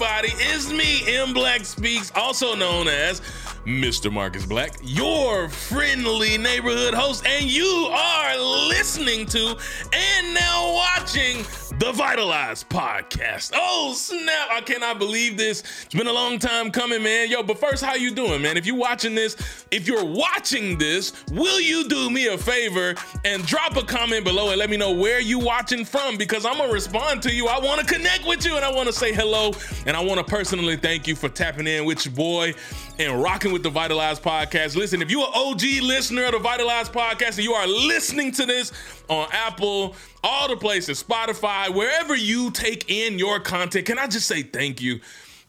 everybody? It's me, M Black Speaks, also known as Mr. Marcus Black, your friendly neighborhood host, and you are listening to and now watching the Vitalized podcast. Oh snap! I cannot believe this. It's been a long time coming, man. Yo, but first, how you doing, man? If you're watching this, if you're watching this, will you do me a favor and drop a comment below and let me know where you watching from? Because I'm gonna respond to you. I want to connect with you and I want to say hello and I want to personally thank you for tapping in with your boy and rocking with the Vitalized podcast. Listen, if you're an OG listener of the Vitalized podcast and you are listening to this on Apple, all the places, Spotify, wherever you take in your content, can I just say thank you?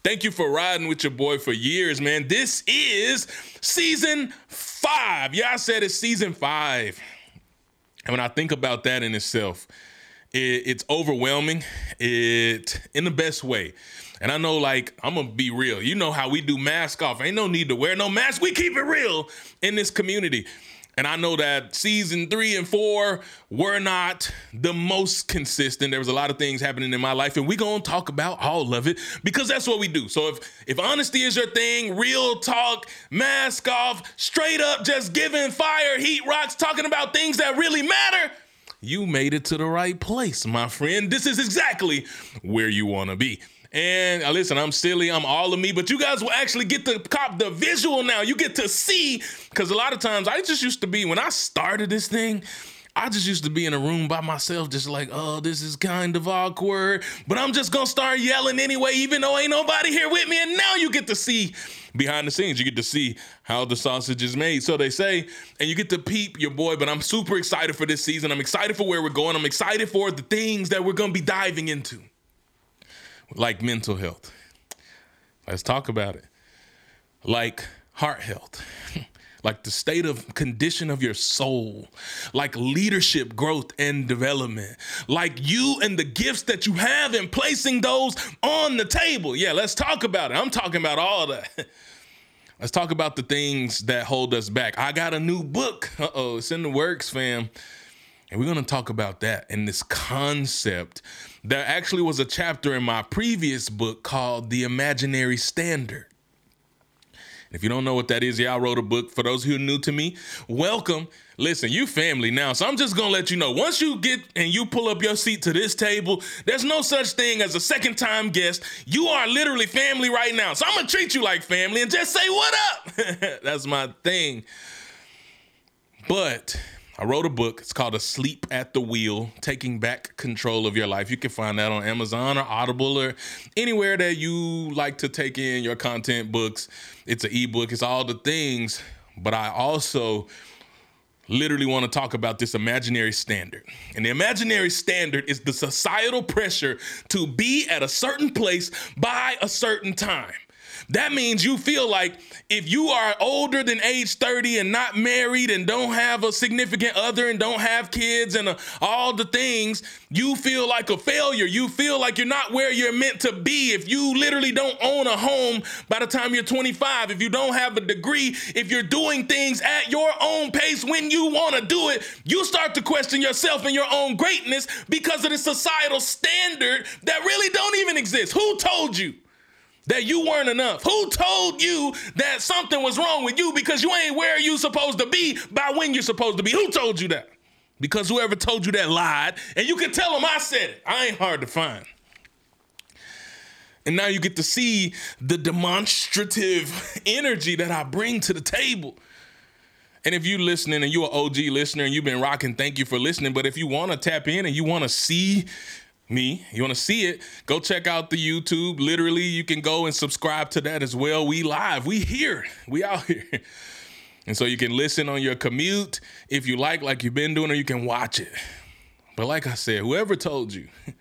Thank you for riding with your boy for years, man. This is season five. Yeah, I said it's season five. And when I think about that in itself, it, it's overwhelming. It in the best way. And I know, like, I'm gonna be real. You know how we do mask off. Ain't no need to wear no mask. We keep it real in this community. And I know that season three and four were not the most consistent. There was a lot of things happening in my life, and we're gonna talk about all of it because that's what we do. So if if honesty is your thing, real talk, mask off, straight up, just giving fire, heat rocks, talking about things that really matter, you made it to the right place, my friend. This is exactly where you wanna be. And uh, listen, I'm silly, I'm all of me, but you guys will actually get to cop the visual now. You get to see, because a lot of times I just used to be, when I started this thing, I just used to be in a room by myself, just like, oh, this is kind of awkward. But I'm just gonna start yelling anyway, even though ain't nobody here with me. And now you get to see behind the scenes. You get to see how the sausage is made. So they say, and you get to peep your boy. But I'm super excited for this season. I'm excited for where we're going. I'm excited for the things that we're gonna be diving into like mental health. Let's talk about it. Like heart health, like the state of condition of your soul, like leadership growth and development, like you and the gifts that you have and placing those on the table. Yeah, let's talk about it. I'm talking about all that. Let's talk about the things that hold us back. I got a new book. Uh oh, it's in the works, fam. And we're going to talk about that and this concept. There actually was a chapter in my previous book called The Imaginary Standard. If you don't know what that is, I wrote a book. For those who are new to me, welcome. Listen, you family now. So I'm just gonna let you know. Once you get and you pull up your seat to this table, there's no such thing as a second time guest. You are literally family right now. So I'm gonna treat you like family and just say what up. That's my thing. But I wrote a book. It's called Asleep at the Wheel Taking Back Control of Your Life. You can find that on Amazon or Audible or anywhere that you like to take in your content books. It's an ebook, it's all the things. But I also literally want to talk about this imaginary standard. And the imaginary standard is the societal pressure to be at a certain place by a certain time. That means you feel like if you are older than age 30 and not married and don't have a significant other and don't have kids and uh, all the things, you feel like a failure. You feel like you're not where you're meant to be. If you literally don't own a home by the time you're 25, if you don't have a degree, if you're doing things at your own pace when you want to do it, you start to question yourself and your own greatness because of the societal standard that really don't even exist. Who told you? That you weren't enough? Who told you that something was wrong with you because you ain't where you supposed to be by when you're supposed to be? Who told you that? Because whoever told you that lied, and you can tell them I said it. I ain't hard to find. And now you get to see the demonstrative energy that I bring to the table. And if you're listening and you're an OG listener and you've been rocking, thank you for listening. But if you want to tap in and you want to see me. You want to see it? Go check out the YouTube. Literally, you can go and subscribe to that as well. We live. We here. We out here. And so you can listen on your commute if you like, like you've been doing, or you can watch it. But like I said, whoever told you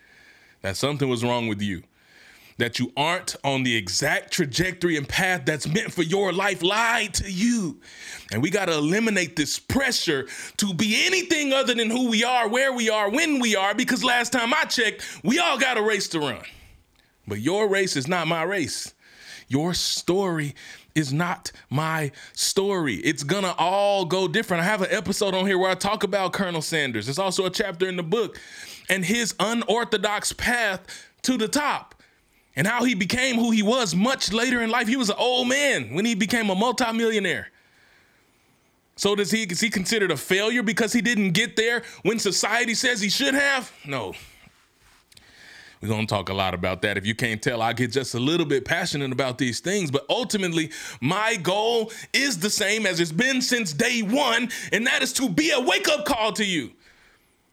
that something was wrong with you, that you aren't on the exact trajectory and path that's meant for your life lied to you. And we got to eliminate this pressure to be anything other than who we are, where we are, when we are, because last time I checked, we all got a race to run. But your race is not my race. Your story is not my story. It's gonna all go different. I have an episode on here where I talk about Colonel Sanders. There's also a chapter in the book and his unorthodox path to the top. And how he became who he was much later in life. He was an old man when he became a multimillionaire. So does he is he considered a failure because he didn't get there when society says he should have? No. We're going to talk a lot about that. If you can't tell, I get just a little bit passionate about these things. But ultimately, my goal is the same as it's been since day one, and that is to be a wake up call to you.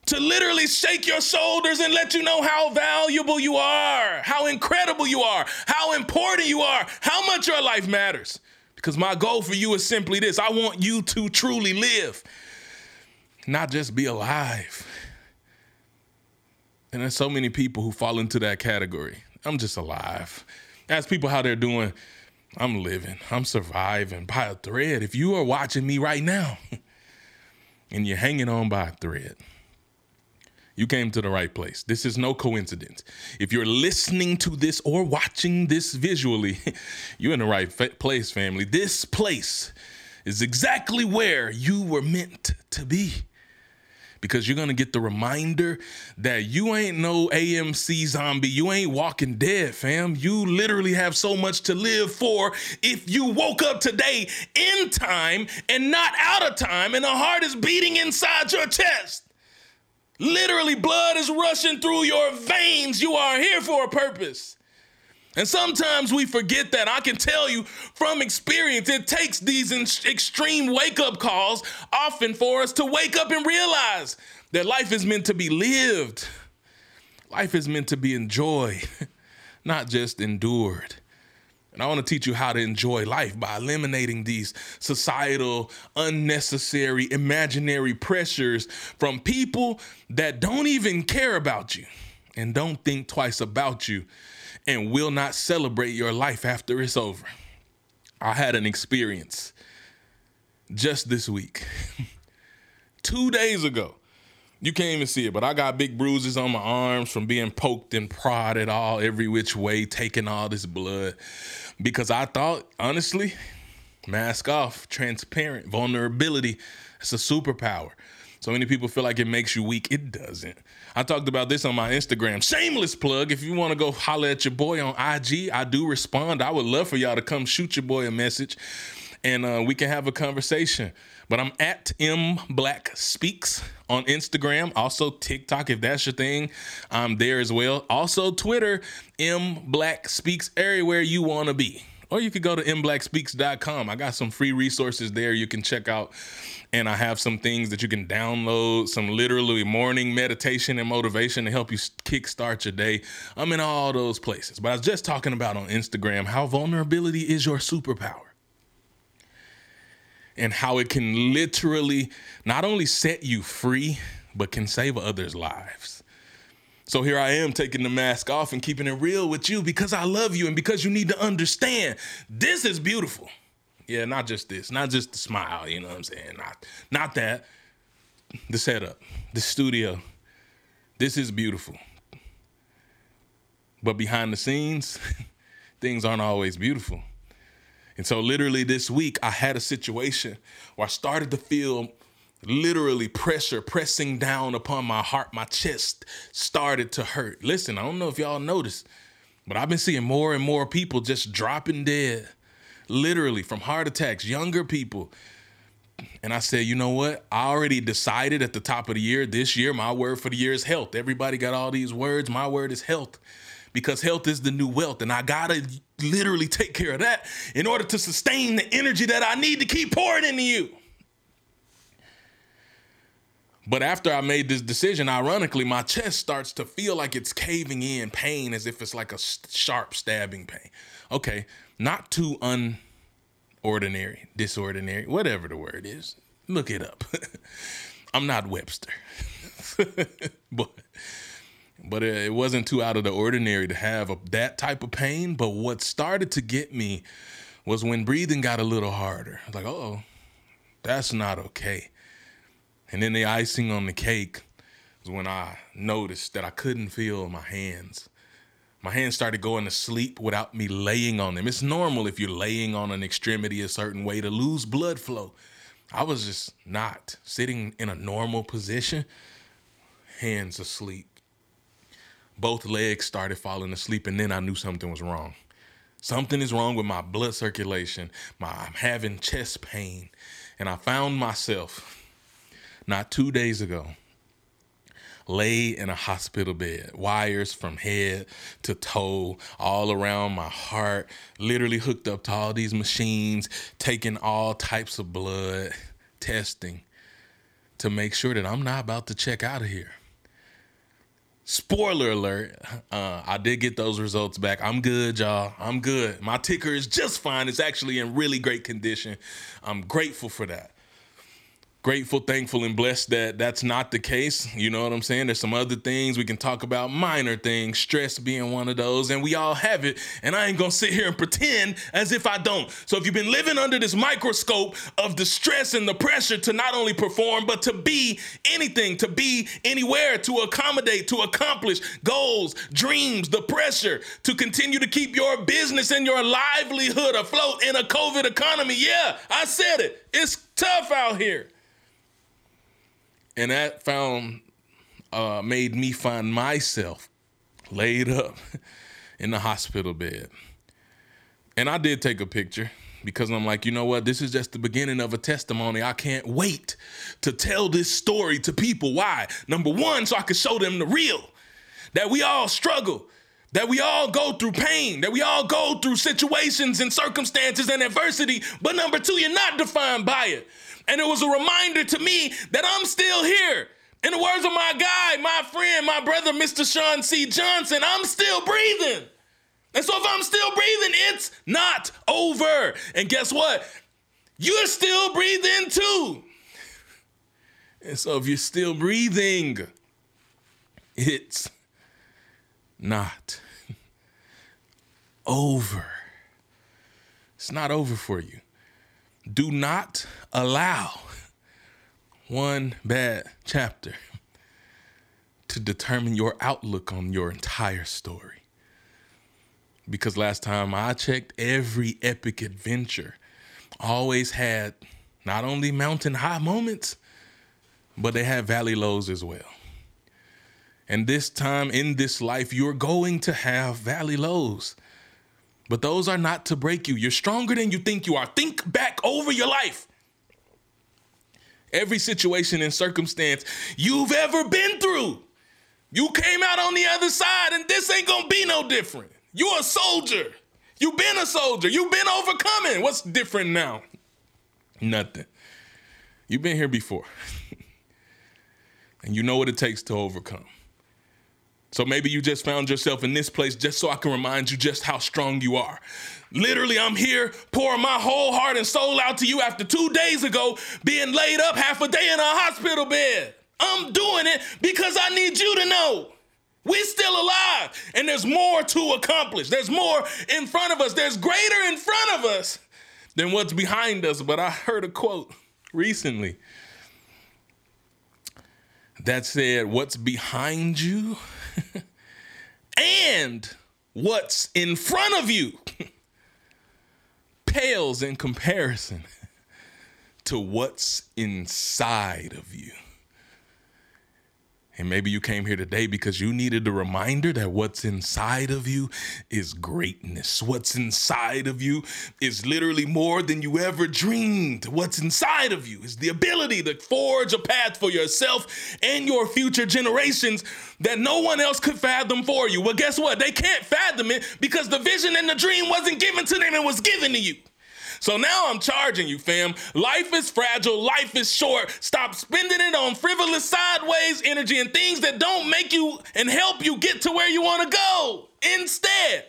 To literally shake your shoulders and let you know how valuable you are, how incredible you are, how important you are, how much your life matters. Because my goal for you is simply this I want you to truly live, not just be alive. And there's so many people who fall into that category. I'm just alive. Ask people how they're doing. I'm living. I'm surviving by a thread. If you are watching me right now and you're hanging on by a thread, you came to the right place. This is no coincidence. If you're listening to this or watching this visually, you're in the right fa- place, family. This place is exactly where you were meant to be. Because you're gonna get the reminder that you ain't no AMC zombie. You ain't walking dead, fam. You literally have so much to live for if you woke up today in time and not out of time, and the heart is beating inside your chest. Literally, blood is rushing through your veins. You are here for a purpose. And sometimes we forget that. I can tell you from experience, it takes these extreme wake up calls often for us to wake up and realize that life is meant to be lived. Life is meant to be enjoyed, not just endured. And I want to teach you how to enjoy life by eliminating these societal, unnecessary, imaginary pressures from people that don't even care about you and don't think twice about you and will not celebrate your life after it's over. I had an experience just this week. Two days ago, you can't even see it, but I got big bruises on my arms from being poked and prodded all every which way, taking all this blood because I thought, honestly, mask off, transparent, vulnerability, it's a superpower. So many people feel like it makes you weak. It doesn't. I talked about this on my Instagram. Shameless plug. If you want to go holler at your boy on IG, I do respond. I would love for y'all to come shoot your boy a message and uh, we can have a conversation. But I'm at M Black Speaks on Instagram, also TikTok if that's your thing. I'm there as well. Also Twitter, M Black Speaks everywhere you want to be. Or you could go to mblackspeaks.com. I got some free resources there you can check out. And I have some things that you can download, some literally morning meditation and motivation to help you kickstart your day. I'm in all those places. But I was just talking about on Instagram how vulnerability is your superpower and how it can literally not only set you free, but can save others' lives. So here I am taking the mask off and keeping it real with you because I love you and because you need to understand this is beautiful. Yeah, not just this, not just the smile, you know what I'm saying? Not not that. The setup, the studio. This is beautiful. But behind the scenes, things aren't always beautiful. And so, literally, this week, I had a situation where I started to feel literally pressure pressing down upon my heart. My chest started to hurt. Listen, I don't know if y'all noticed, but I've been seeing more and more people just dropping dead, literally from heart attacks, younger people. And I said, you know what? I already decided at the top of the year, this year, my word for the year is health. Everybody got all these words. My word is health because health is the new wealth. And I gotta literally take care of that in order to sustain the energy that I need to keep pouring into you. But after I made this decision, ironically, my chest starts to feel like it's caving in, pain as if it's like a sharp stabbing pain. Okay, not too unordinary, disordinary, whatever the word is. Look it up. I'm not Webster. but but it wasn't too out of the ordinary to have a, that type of pain. But what started to get me was when breathing got a little harder. I was like, oh, that's not okay. And then the icing on the cake was when I noticed that I couldn't feel my hands. My hands started going to sleep without me laying on them. It's normal if you're laying on an extremity a certain way to lose blood flow. I was just not sitting in a normal position, hands asleep both legs started falling asleep, and then I knew something was wrong. Something is wrong with my blood circulation. My, I'm having chest pain. And I found myself not two days ago lay in a hospital bed, wires from head to toe, all around my heart, literally hooked up to all these machines, taking all types of blood, testing to make sure that I'm not about to check out of here. Spoiler alert, uh, I did get those results back. I'm good, y'all. I'm good. My ticker is just fine. It's actually in really great condition. I'm grateful for that grateful, thankful, and blessed that that's not the case. You know what I'm saying? There's some other things we can talk about, minor things, stress being one of those, and we all have it. And I ain't gonna sit here and pretend as if I don't. So if you've been living under this microscope of the stress and the pressure to not only perform, but to be anything, to be anywhere, to accommodate, to accomplish goals, dreams, the pressure to continue to keep your business and your livelihood afloat in a COVID economy. Yeah, I said it. It's tough out here and that found uh, made me find myself laid up in the hospital bed. And I did take a picture because I'm like, you know what? This is just the beginning of a testimony. I can't wait to tell this story to people. Why? Number one, so I can show them the real that we all struggle, that we all go through pain, that we all go through situations and circumstances and adversity. But number two, you're not defined by it. And it was a reminder to me that I'm still here. In the words of my guy, my friend, my brother, Mr. Sean C. Johnson, I'm still breathing. And so if I'm still breathing, it's not over. And guess what? You're still breathing too. And so if you're still breathing, it's not over. It's not over for you. Do not allow one bad chapter to determine your outlook on your entire story. Because last time I checked, every epic adventure always had not only mountain high moments, but they had valley lows as well. And this time in this life, you're going to have valley lows. But those are not to break you. You're stronger than you think you are. Think back over your life. Every situation and circumstance you've ever been through, you came out on the other side, and this ain't gonna be no different. You're a soldier. You've been a soldier. You've been overcoming. What's different now? Nothing. You've been here before. and you know what it takes to overcome. So maybe you just found yourself in this place just so I can remind you just how strong you are. Literally, I'm here pouring my whole heart and soul out to you after two days ago being laid up half a day in a hospital bed. I'm doing it because I need you to know we're still alive and there's more to accomplish. There's more in front of us. There's greater in front of us than what's behind us. But I heard a quote recently that said, What's behind you? and what's in front of you pales in comparison to what's inside of you. And maybe you came here today because you needed a reminder that what's inside of you is greatness. What's inside of you is literally more than you ever dreamed. What's inside of you is the ability to forge a path for yourself and your future generations that no one else could fathom for you. Well, guess what? They can't fathom it because the vision and the dream wasn't given to them, it was given to you. So now I'm charging you, fam. Life is fragile, life is short. Stop spending it on frivolous sideways energy and things that don't make you and help you get to where you want to go. Instead,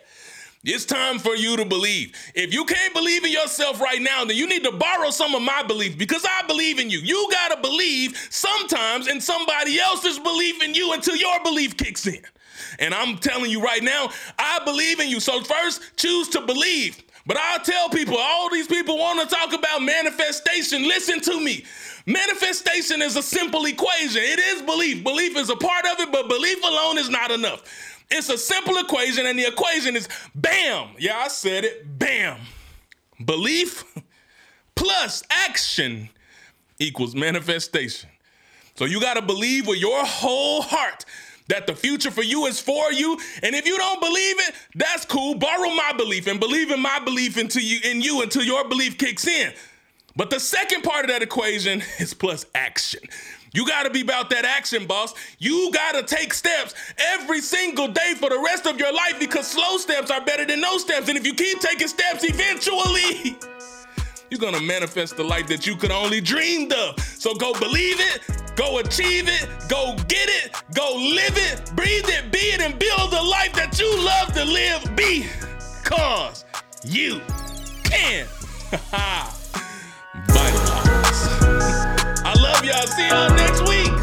it's time for you to believe. If you can't believe in yourself right now, then you need to borrow some of my belief because I believe in you. You got to believe sometimes in somebody else's belief in you until your belief kicks in. And I'm telling you right now, I believe in you. So first, choose to believe. But I'll tell people, all these people want to talk about manifestation. Listen to me. Manifestation is a simple equation. It is belief. Belief is a part of it, but belief alone is not enough. It's a simple equation, and the equation is bam. Yeah, I said it. Bam. Belief plus action equals manifestation. So you got to believe with your whole heart that the future for you is for you. And if you don't believe it, that's cool. Borrow my belief and believe in my belief into you in you until your belief kicks in. But the second part of that equation is plus action. You got to be about that action, boss. You got to take steps every single day for the rest of your life because slow steps are better than no steps. And if you keep taking steps, eventually you're going to manifest the life that you could only dreamed of. So go believe it, go achieve it, go get it, go live it, breathe it, be it, and build the life that you love to live. Be, cause you can. Vitalize. I love y'all. See y'all next week.